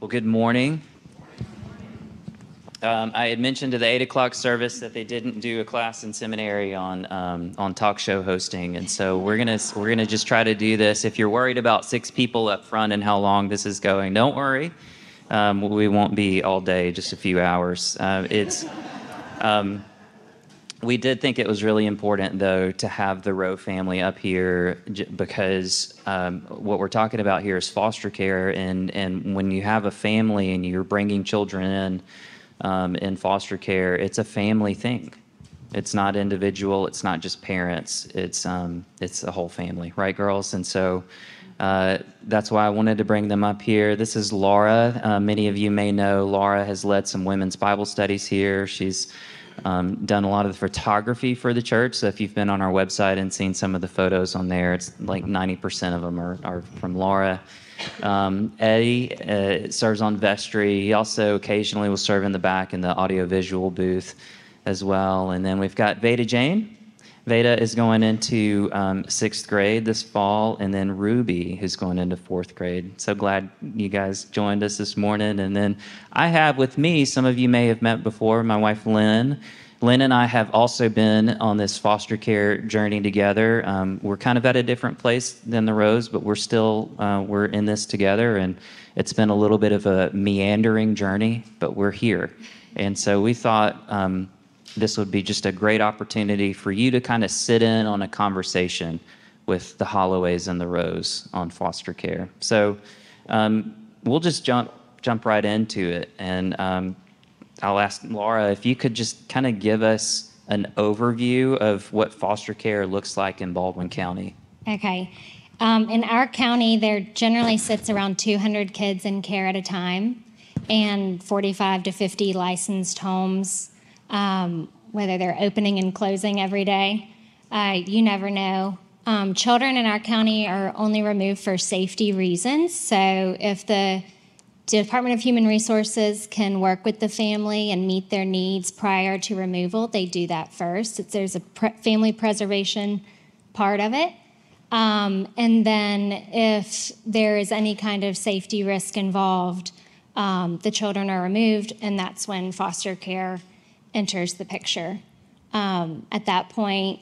Well, good morning. Um, I had mentioned to the eight o'clock service that they didn't do a class in seminary on um, on talk show hosting, and so we're gonna we're gonna just try to do this. If you're worried about six people up front and how long this is going, don't worry. Um, we won't be all day, just a few hours. Uh, it's um, we did think it was really important, though, to have the Rowe family up here because um, what we're talking about here is foster care, and and when you have a family and you're bringing children in um, in foster care, it's a family thing. It's not individual. It's not just parents. It's um, it's a whole family, right, girls? And so uh, that's why I wanted to bring them up here. This is Laura. Uh, many of you may know Laura has led some women's Bible studies here. She's um, done a lot of the photography for the church. So if you've been on our website and seen some of the photos on there, it's like 90% of them are, are from Laura. Um, Eddie uh, serves on vestry. He also occasionally will serve in the back in the audiovisual booth as well. And then we've got Veda Jane. Veda is going into um, sixth grade this fall, and then Ruby, who's going into fourth grade. So glad you guys joined us this morning. And then I have with me, some of you may have met before, my wife Lynn. Lynn and I have also been on this foster care journey together. Um, we're kind of at a different place than the Rowes, but we're still uh, we're in this together, and it's been a little bit of a meandering journey, but we're here. And so we thought um, this would be just a great opportunity for you to kind of sit in on a conversation with the Holloways and the Rowes on foster care. So um, we'll just jump jump right into it, and um, I'll ask Laura if you could just kind of give us an overview of what foster care looks like in Baldwin County. Okay. Um, in our county, there generally sits around 200 kids in care at a time and 45 to 50 licensed homes, um, whether they're opening and closing every day. Uh, you never know. Um, children in our county are only removed for safety reasons. So if the Department of Human Resources can work with the family and meet their needs prior to removal. They do that first. It's, there's a pre- family preservation part of it. Um, and then if there is any kind of safety risk involved, um, the children are removed, and that's when foster care enters the picture. Um, at that point,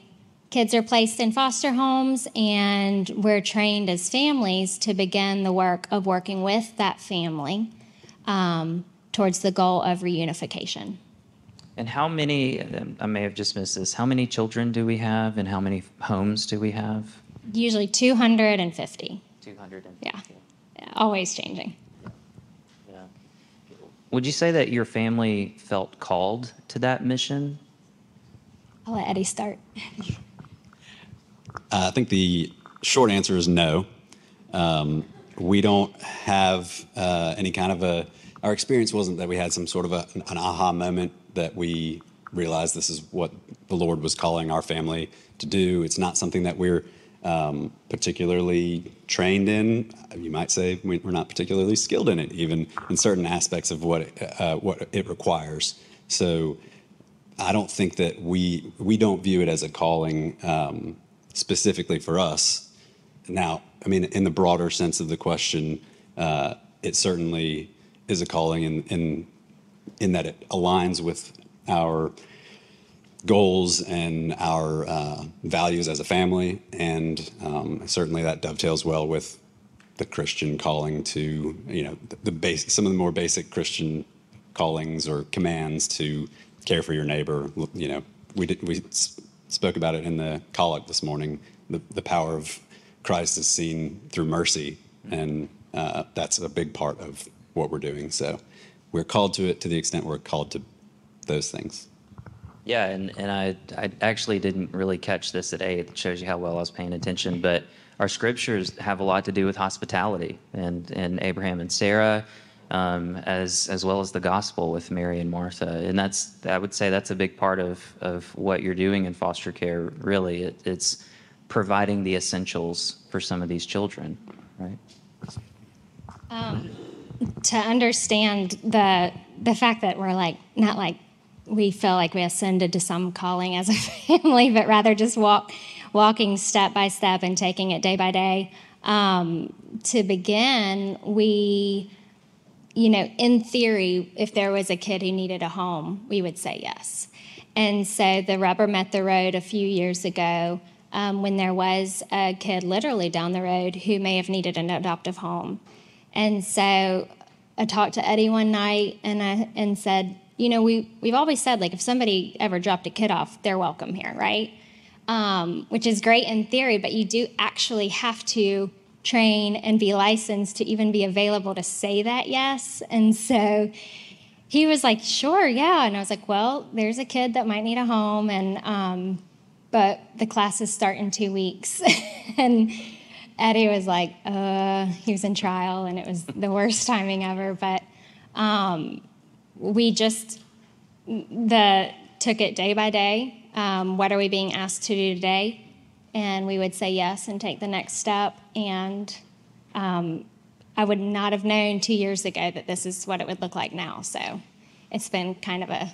Kids are placed in foster homes, and we're trained as families to begin the work of working with that family um, towards the goal of reunification. And how many, I may have just missed this, how many children do we have and how many homes do we have? Usually 250. 250. Yeah, yeah always changing. Yeah. Would you say that your family felt called to that mission? I'll let Eddie start. Uh, I think the short answer is no. Um, we don't have uh, any kind of a. Our experience wasn't that we had some sort of a, an aha moment that we realized this is what the Lord was calling our family to do. It's not something that we're um, particularly trained in. You might say we're not particularly skilled in it, even in certain aspects of what it, uh, what it requires. So I don't think that we we don't view it as a calling um, specifically for us. Now, I mean, in the broader sense of the question, uh, it certainly is a calling in, in, in that it aligns with our goals and our uh, values as a family, and um, certainly that dovetails well with the Christian calling to you know the, the base, some of the more basic Christian callings or commands to care for your neighbor. You know, we did, we spoke about it in the collect this morning. The, the power of Christ is seen through mercy, and uh, that's a big part of what we're doing. So we're called to it to the extent we're called to those things. Yeah, and, and I, I actually didn't really catch this at eight. It shows you how well I was paying attention. But our scriptures have a lot to do with hospitality and, and Abraham and Sarah um, as as well as the gospel with Mary and Martha. And that's I would say that's a big part of of what you're doing in foster care. Really, it, it's providing the essentials for some of these children, right? Um, to understand the the fact that we're like not like we feel like we ascended to some calling as a family, but rather just walk walking step by step and taking it day by day. Um, to begin, we you know, in theory, if there was a kid who needed a home, we would say yes. And so the rubber met the road a few years ago um, when there was a kid literally down the road who may have needed an adoptive home. And so I talked to Eddie one night and I, and said, you know, we we've always said like if somebody ever dropped a kid off, they're welcome here, right? Um, which is great in theory, but you do actually have to train and be licensed to even be available to say that yes. And so he was like, sure, yeah. And I was like, well, there's a kid that might need a home, and um, but the classes start in two weeks. and Eddie was like, uh, he was in trial, and it was the worst timing ever. But um, we just the took it day by day. Um, what are we being asked to do today? And we would say yes and take the next step. And um, I would not have known two years ago that this is what it would look like now. So it's been kind of a,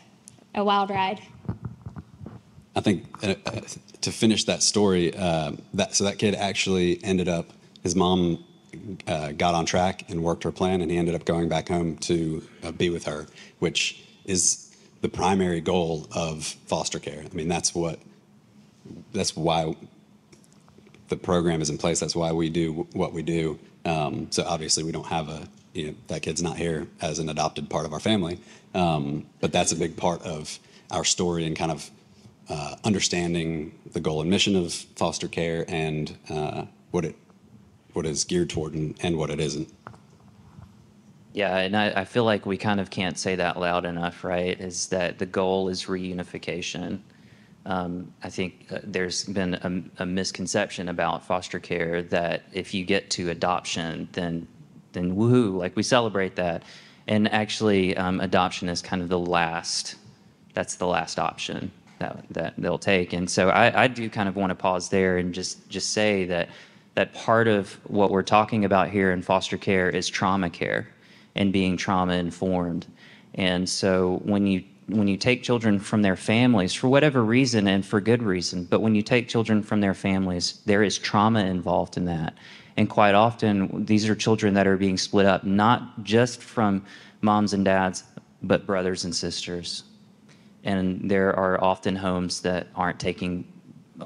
a wild ride. I think uh, uh, to finish that story, uh, that so that kid actually ended up. His mom uh, got on track and worked her plan, and he ended up going back home to uh, be with her, which is the primary goal of foster care. I mean, that's what that's why the program is in place. That's why we do what we do. Um, so obviously, we don't have a you know that kid's not here as an adopted part of our family, um, but that's a big part of our story and kind of uh, understanding the goal and mission of foster care and uh, what it what is geared toward and, and what it isn't. Yeah, and I, I feel like we kind of can't say that loud enough, right? Is that the goal is reunification. Um, I think uh, there's been a, a, misconception about foster care that if you get to adoption, then then woohoo, like we celebrate that. And actually, um, adoption is kind of the last. That's the last option that that they'll take. And so I, I do kind of want to pause there and just just say that that part of what we're talking about here in foster care is trauma care and being trauma informed. And so when you when you take children from their families for whatever reason and for good reason, but when you take children from their families, there is trauma involved in that. And quite often, these are children that are being split up, not just from moms and dads, but brothers and sisters. And there are often homes that aren't taking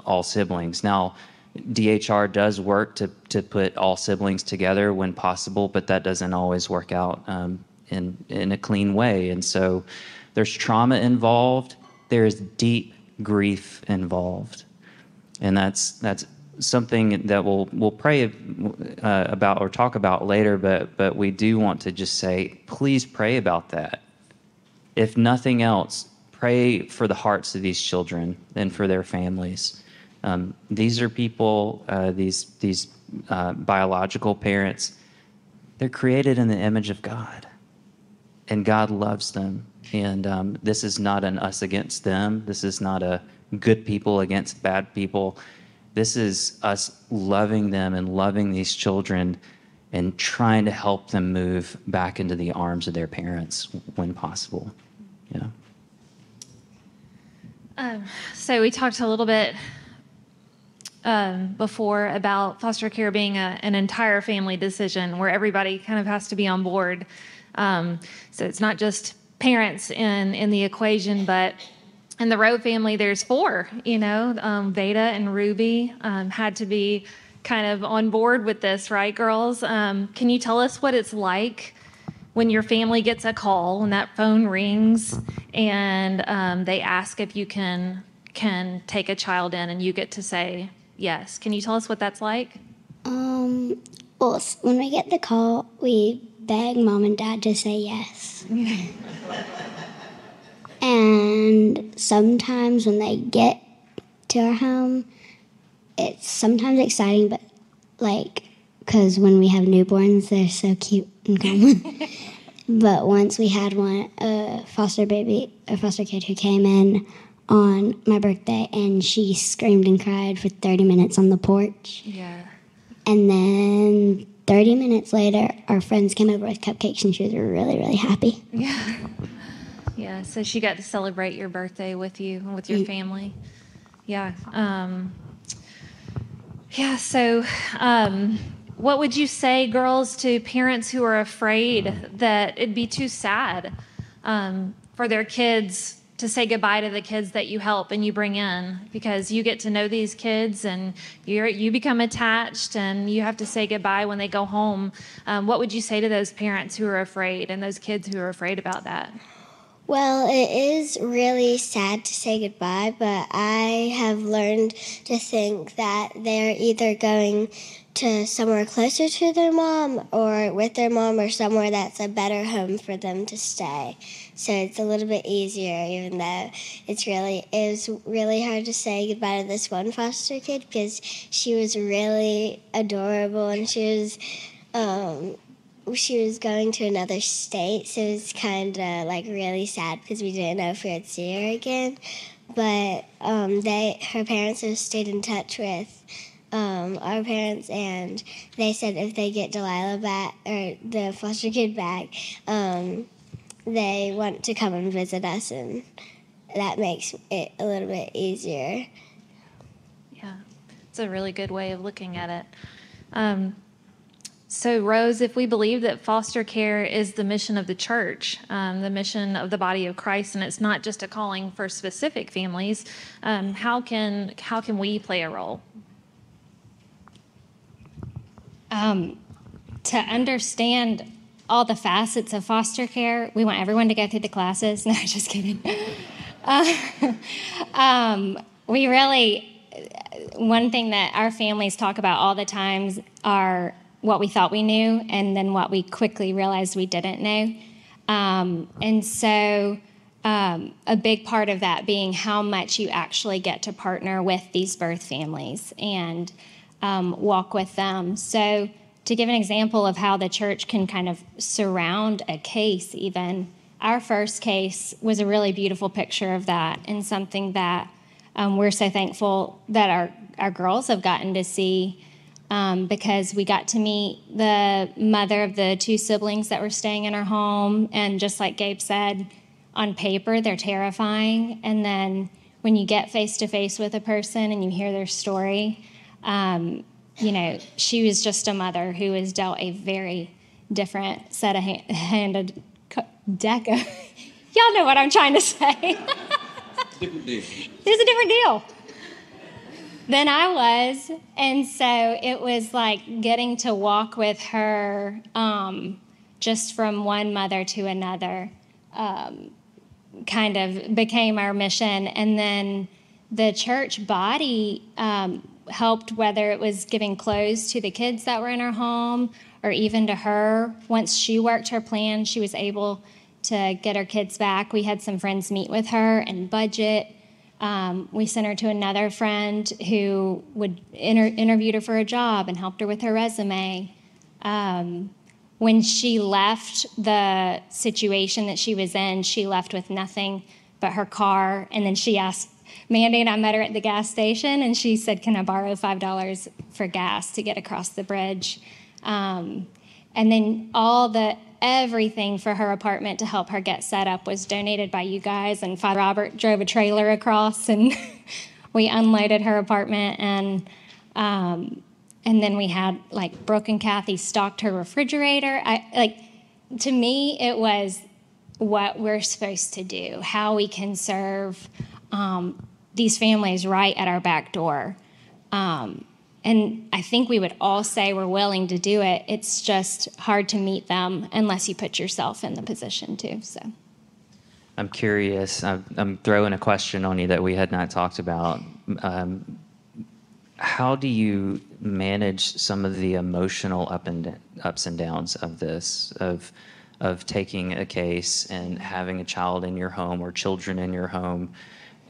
all siblings. Now, DHR does work to, to put all siblings together when possible, but that doesn't always work out um, in, in a clean way. And so there's trauma involved, there's deep grief involved. And that's, that's something that we'll, we'll pray uh, about or talk about later, but, but we do want to just say, please pray about that. If nothing else, pray for the hearts of these children and for their families. Um, these are people, uh, these, these uh, biological parents, they're created in the image of God, and God loves them. And um, this is not an us against them. This is not a good people against bad people. This is us loving them and loving these children and trying to help them move back into the arms of their parents when possible. Yeah. Um, so we talked a little bit um, before about foster care being a, an entire family decision where everybody kind of has to be on board. Um, so it's not just parents in in the equation, but in the Rowe family, there's four. You know, um, Veda and Ruby um, had to be kind of on board with this, right, girls? Um, can you tell us what it's like? When your family gets a call and that phone rings and um, they ask if you can can take a child in and you get to say yes. Can you tell us what that's like? Um, well, when we get the call, we beg mom and dad to say yes. and sometimes when they get to our home, it's sometimes exciting, but like, because when we have newborns, they're so cute and common. but once we had one, a foster baby, a foster kid who came in on my birthday and she screamed and cried for 30 minutes on the porch. Yeah. And then 30 minutes later, our friends came over with cupcakes and she was really, really happy. Yeah. Yeah. So she got to celebrate your birthday with you and with your Mm. family. Yeah. Um, yeah. So, um, what would you say, girls, to parents who are afraid that it'd be too sad um, for their kids to say goodbye to the kids that you help and you bring in because you get to know these kids and you you become attached and you have to say goodbye when they go home. Um, what would you say to those parents who are afraid and those kids who are afraid about that? Well, it is really sad to say goodbye, but I have learned to think that they're either going to somewhere closer to their mom or with their mom or somewhere that's a better home for them to stay. So it's a little bit easier, even though it's really it was really hard to say goodbye to this one foster kid because she was really adorable and she was um, she was going to another state, so it was kind of like really sad because we didn't know if we would see her again. But um, they, her parents have stayed in touch with um, our parents, and they said if they get Delilah back or the foster kid back, um, they want to come and visit us, and that makes it a little bit easier. Yeah, it's a really good way of looking at it. Um, so, Rowes, if we believe that foster care is the mission of the church, um, the mission of the body of Christ, and it's not just a calling for specific families, um, how can how can we play a role? Um, to understand all the facets of foster care, we want everyone to go through the classes. No, just kidding. Uh, um, we really, one thing that our families talk about all the times are what we thought we knew and then what we quickly realized we didn't know. Um, and so, um, a big part of that being how much you actually get to partner with these birth families and um, walk with them. So, to give an example of how the church can kind of surround a case, even, our first case was a really beautiful picture of that and something that um, we're so thankful that our, our girls have gotten to see um, because we got to meet the mother of the two siblings that were staying in our home. And just like Gabe said, on paper, they're terrifying. And then when you get face to face with a person and you hear their story, um, you know, she was just a mother who was dealt a very different set of hand- handed deck of. Y'all know what I'm trying to say. Different deal. There's a different deal than I was. And so it was like getting to walk with her um, just from one mother to another um, kind of became our mission. And then the church body um, helped, whether it was giving clothes to the kids that were in her home or even to her. Once she worked her plan, she was able to get her kids back. We had some friends meet with her and budget. Um, we sent her to another friend who would inter- interviewed her for a job and helped her with her resume. Um, when she left the situation that she was in, she left with nothing but her car. And then she asked Mandy and I met her at the gas station, and she said, "Can I borrow five dollars for gas to get across the bridge?" Um, and then all the everything for her apartment to help her get set up was donated by you guys. And Father Robert drove a trailer across, and we unloaded her apartment. And um, and then we had like Brooke and Kathy stocked her refrigerator. I like to me it was what we're supposed to do, how we can serve um, these families right at our back door. Um, and I think we would all say we're willing to do it. It's just hard to meet them unless you put yourself in the position too. So. I'm curious. I'm, I'm throwing a question on you that we had not talked about. Um, how do you manage some of the emotional up and ups and downs of this of of taking a case and having a child in your home or children in your home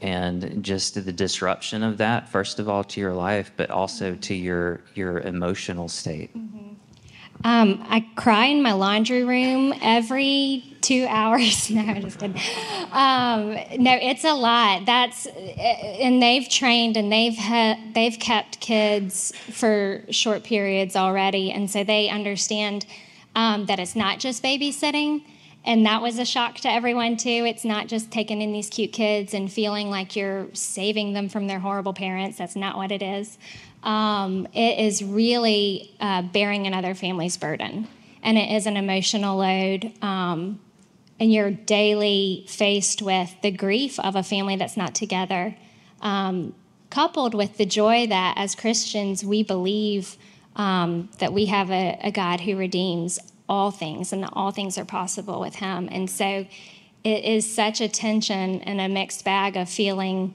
and just the disruption of that first of all to your life but also to your your emotional state um, I cry in my laundry room every two hours. no, I'm just. Um, no, it's a lot. That's and they've trained and they've ha- they've kept kids for short periods already, and so they understand um, that it's not just babysitting. And that was a shock to everyone too. It's not just taking in these cute kids and feeling like you're saving them from their horrible parents. That's not what it is. um, it is really uh, bearing another family's burden. And it is an emotional load. Um, and you're daily faced with the grief of a family that's not together, um, coupled with the joy that as Christians we believe um, that we have a, a God who redeems all things and that all things are possible with Him. And so it is such a tension and a mixed bag of feeling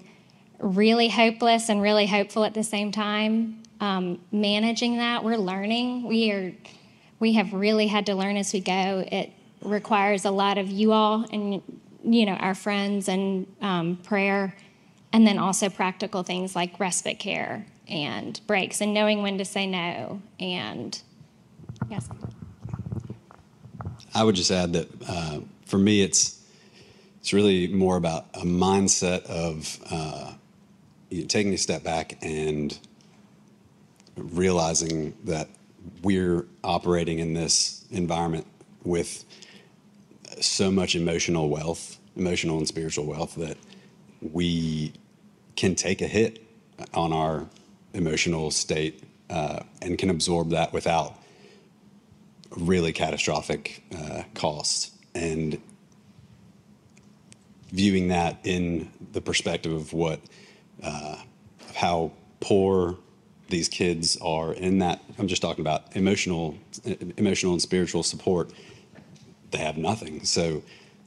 really hopeless and really hopeful at the same time. Um, managing that, we're learning. We are, we have really had to learn as we go. It requires a lot of you all and you know our friends and um, prayer, and then also practical things like respite care and breaks and knowing when to say no. And yes, I would just add that uh, for me, it's it's really more about a mindset of uh, you know, taking a step back and realizing that we're operating in this environment with so much emotional wealth, emotional and spiritual wealth that we can take a hit on our emotional state uh, and can absorb that without really catastrophic uh, cost. And viewing that in the perspective of what, uh, how poor these kids are in that, I'm just talking about emotional, emotional and spiritual support. They have nothing. So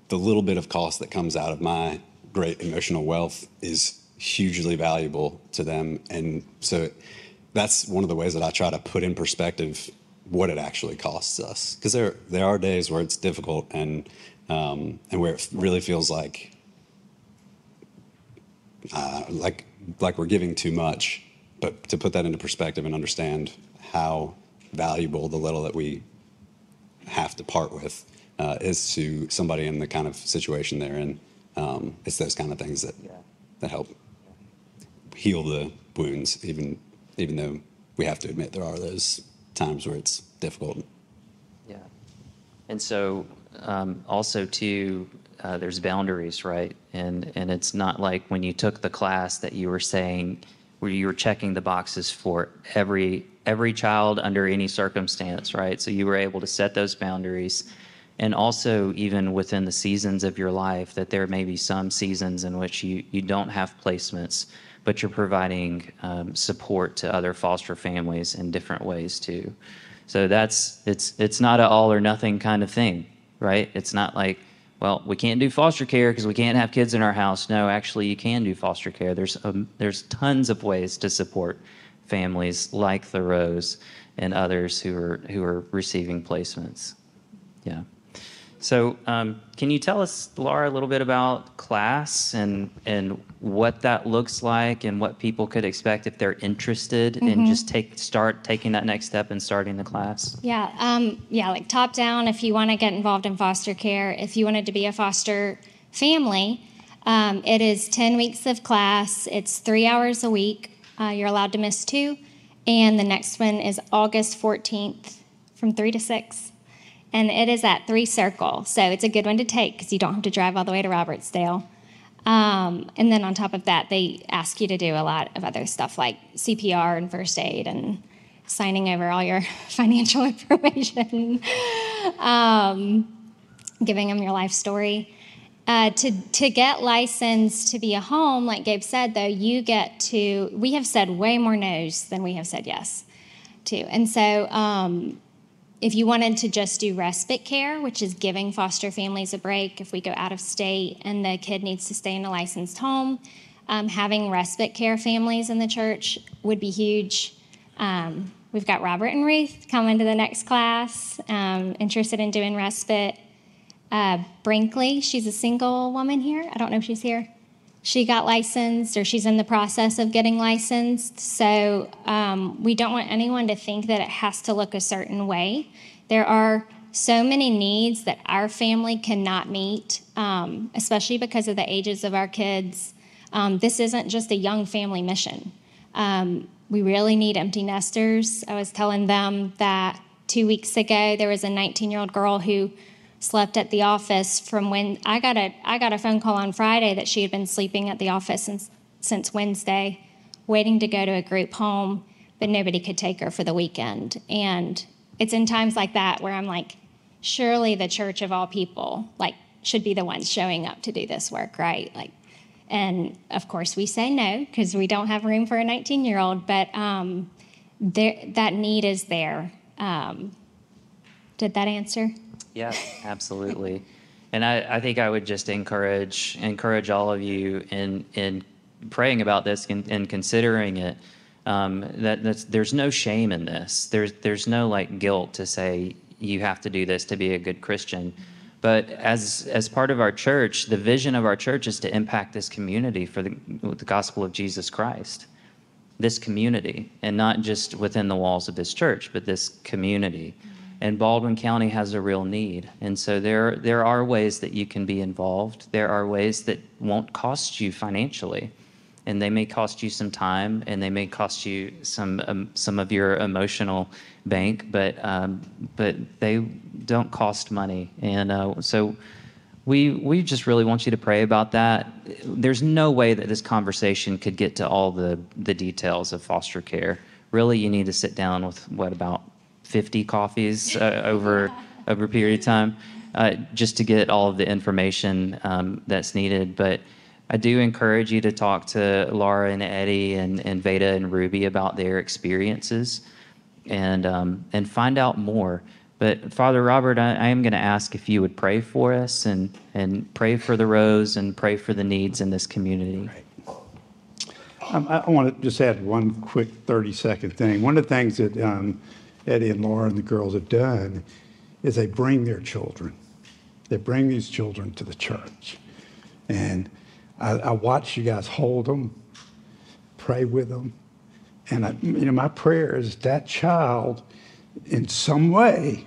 the little bit of cost that comes out of my great emotional wealth is hugely valuable to them. And so that's one of the ways that I try to put in perspective what it actually costs us. Because there, there are days where it's difficult and, um, and where it really feels like, uh, like, like we're giving too much. But to put that into perspective and understand how valuable the little that we have to part with uh, is to somebody in the kind of situation they're in. Um, it's those kind of things that that help heal the wounds, even even though we have to admit there are those times where it's difficult. Yeah. And so um, also too, uh, there's boundaries, right? And and it's not like when you took the class that you were saying where you were checking the boxes for every every child under any circumstance, right? So you were able to set those boundaries. And also, even within the seasons of your life, that there may be some seasons in which you, you don't have placements, but you're providing um, support to other foster families in different ways too. So that's it's it's not an all or nothing kind of thing, right? It's not like, well, we can't do foster care because we can't have kids in our house. No, actually, you can do foster care. There's um, there's tons of ways to support families like the Rowes and others who are who are receiving placements. Yeah. So, um, can you tell us, Laura, a little bit about class and and what that looks like, and what people could expect if they're interested in just take start taking that next step and starting the class? Yeah, um, yeah, like top down. If you want to get involved in foster care, if you wanted to be a foster family, um, it is ten weeks of class. It's three hours a week. Uh, you're allowed to miss two, and the next one is August fourteenth from three to six, and it is at Three Circle. So it's a good one to take because you don't have to drive all the way to Robertsdale. Um, and then on top of that, they ask you to do a lot of other stuff like CPR and first aid and signing over all your financial information, um, giving them your life story. Uh, to, to get licensed to be a home, like Gabe said, though, you get to, we have said way more no's than we have said yes to. And so um, if you wanted to just do respite care, which is giving foster families a break if we go out of state and the kid needs to stay in a licensed home, um, having respite care families in the church would be huge. Um, we've got Robert and Ruth coming to the next class, um, interested in doing respite. Uh, Brinkley, she's a single woman here. I don't know if she's here. She got licensed, or she's in the process of getting licensed. So um, we don't want anyone to think that it has to look a certain way. There are so many needs that our family cannot meet, um, especially because of the ages of our kids. Um, this isn't just a young family mission. Um, we really need empty nesters. I was telling them that two weeks ago there was a 19 year old girl who slept at the office from when I got a I got a phone call on Friday that she had been sleeping at the office since since Wednesday, waiting to go to a group home. but nobody could take her for the weekend. And it's in times like that where I'm like, surely the church of all people, like, should be the ones showing up to do this work, right? Like, and of course we say no because we don't have room for a 19 year old, but um, there, that need is there. Um, did that answer? Yeah, absolutely. And I, I think I would just encourage encourage all of you in in praying about this and, and considering it. Um, that there's no shame in this. There's there's no like guilt to say you have to do this to be a good Christian. But as as part of our church, the vision of our church is to impact this community for the, the gospel of Jesus Christ. This community, and not just within the walls of this church, but this community and Baldwin County has a real need. And so there there are ways that you can be involved. There are ways that won't cost you financially, and they may cost you some time, and they may cost you some um, some of your emotional bank, but um, but they don't cost money. And uh, so we we just really want you to pray about that. There's no way that this conversation could get to all the the details of foster care. Really, you need to sit down with what about 50 coffees uh, over over a period of time, uh, just to get all of the information um, that's needed. But I do encourage you to talk to Laura and Eddie and, and Veda and Ruby about their experiences and um, and find out more. But Father Robert, I, I am going to ask if you would pray for us and and pray for the Rowes and pray for the needs in this community. Um, I, I want to just add one quick 30 second thing. One of the things that um, Eddie and Laura and the girls have done is they bring their children. They bring these children to the church. And I, I watch you guys hold them, pray with them. And I, you know, my prayer is that child, in some way,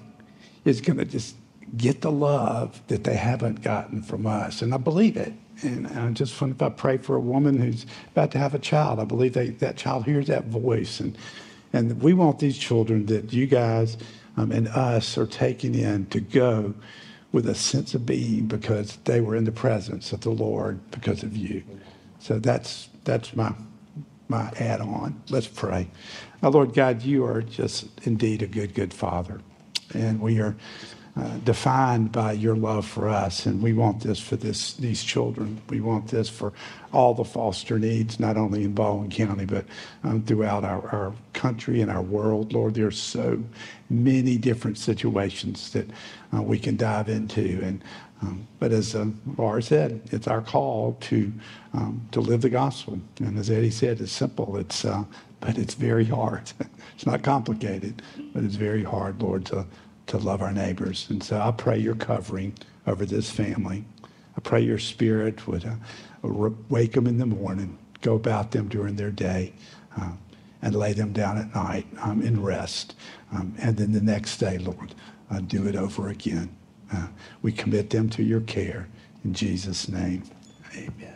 is going to just get the love that they haven't gotten from us. And I believe it. And I just wonder if I pray for a woman who's about to have a child, I believe they, that child hears that voice. And and we want these children that you guys um, and us are taking in to go with a sense of being because they were in the presence of the Lord because of you. So that's that's my my add on. Let's pray. Now, Lord God, you are just indeed a good, good Father. And we are defined by your love for us. And we want this for this, these children. We want this for all the foster needs, not only in Baldwin County, but um, throughout our, our country and our world. Lord, there are so many different situations that uh, we can dive into. And um, but as uh, Laura said, it's our call to um, to live the gospel. And as Eddie said, it's simple. It's uh, but it's very hard. it's not complicated, but it's very hard, Lord, to to love our neighbors. And so I pray your covering over this family. I pray your spirit would uh, wake them in the morning, go about them during their day, uh, and lay them down at night um, in rest. Um, and then the next day, Lord, uh, do it over again. Uh, we commit them to your care. In Jesus' name, amen.